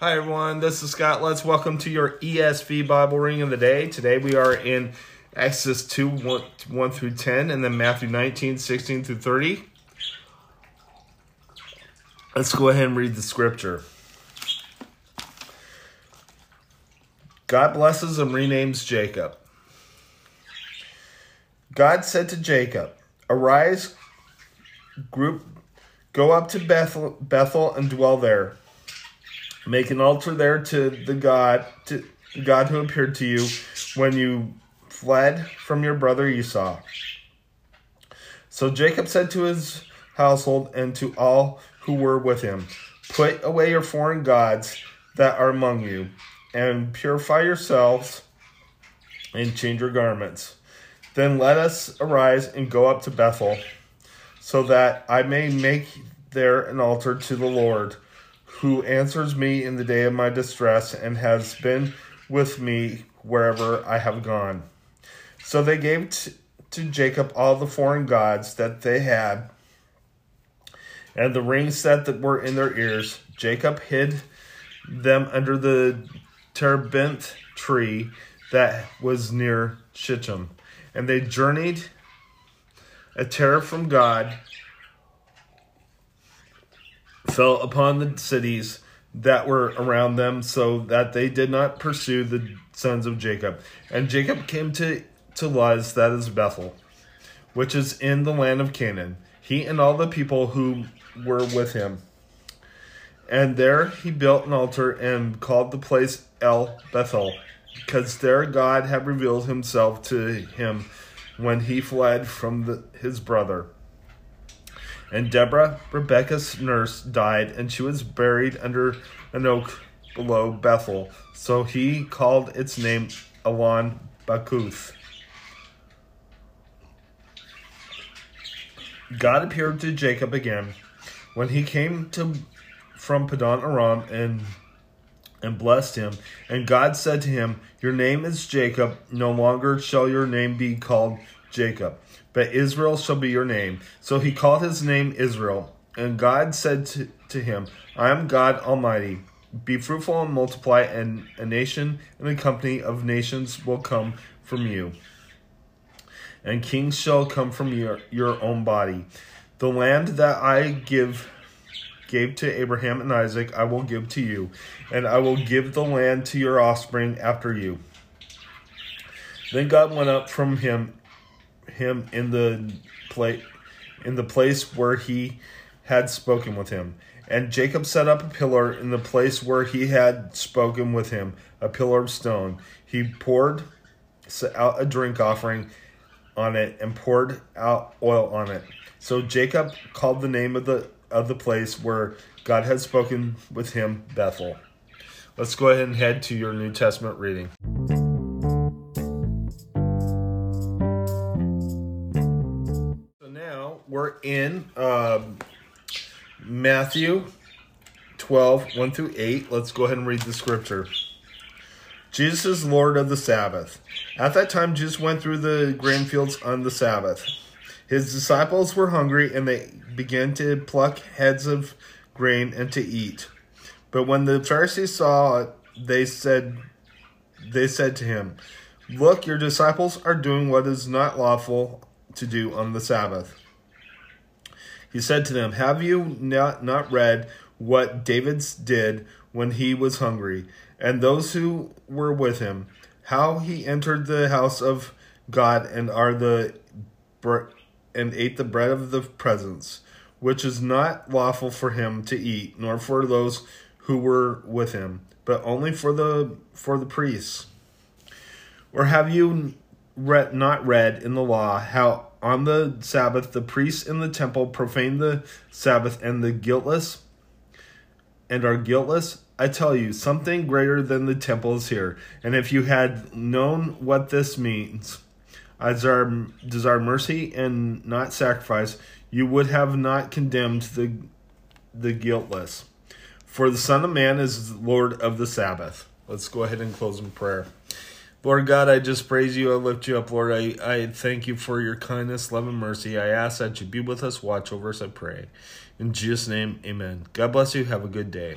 Hi everyone, this is Scott. Let's welcome to your ESV Bible reading of the day. Today we are in Exodus 2 1, 1 through 10 and then Matthew 19 16 through 30. Let's go ahead and read the scripture. God blesses and renames Jacob. God said to Jacob, Arise, group, go up to Bethel, Bethel and dwell there. Make an altar there to the God, to God who appeared to you when you fled from your brother Esau. So Jacob said to his household and to all who were with him, Put away your foreign gods that are among you, and purify yourselves and change your garments. Then let us arise and go up to Bethel, so that I may make there an altar to the Lord, who answers me in the day of my distress and has been with me wherever I have gone. So they gave t- to Jacob all the foreign gods that they had and the rings set that were in their ears. Jacob hid them under the terebinth tree that was near Shittim and they journeyed a terror from God fell upon the cities that were around them so that they did not pursue the sons of Jacob. And Jacob came to, to Luz, that is Bethel, which is in the land of Canaan, he and all the people who were with him. And there he built an altar and called the place El Bethel because there God had revealed himself to him when he fled from the, his brother. And Deborah, Rebekah's nurse, died, and she was buried under an oak below Bethel. So he called its name Allon Bacuth. God appeared to Jacob again when he came to from Paddan Aram and and blessed him. And God said to him, Your name is Jacob, no longer shall your name be called Jacob, but Israel shall be your name. So he called his name Israel. And God said to, to him, I am God Almighty. Be fruitful and multiply, and a nation and a company of nations will come from you. And kings shall come from your, your own body. The land that I give gave to Abraham and Isaac, I will give to you, and I will give the land to your offspring after you. Then God went up from him him in the place in the place where he had spoken with him. And Jacob set up a pillar in the place where he had spoken with him, a pillar of stone. He poured out a drink offering on it and poured out oil on it. So Jacob called the name of the of the place where God had spoken with him, Bethel. Let's go ahead and head to your New Testament reading. In um, Matthew 12, 1 through 8. Let's go ahead and read the scripture. Jesus is Lord of the Sabbath. At that time, Jesus went through the grain fields on the Sabbath. His disciples were hungry and they began to pluck heads of grain and to eat. But when the Pharisees saw it, they said they said to him, Look, your disciples are doing what is not lawful to do on the Sabbath. He said to them, Have you not, not read what David did when he was hungry, and those who were with him, how he entered the house of God and are the and ate the bread of the presence, which is not lawful for him to eat, nor for those who were with him, but only for the for the priests. Or have you read, not read in the law how on the Sabbath the priests in the temple profane the Sabbath and the guiltless and are guiltless? I tell you, something greater than the temple is here. And if you had known what this means, I desire, desire mercy and not sacrifice, you would have not condemned the, the guiltless. For the Son of Man is Lord of the Sabbath. Let's go ahead and close in prayer. Lord God, I just praise you. I lift you up, Lord. I, I thank you for your kindness, love, and mercy. I ask that you be with us, watch over us, I pray. In Jesus' name, amen. God bless you. Have a good day.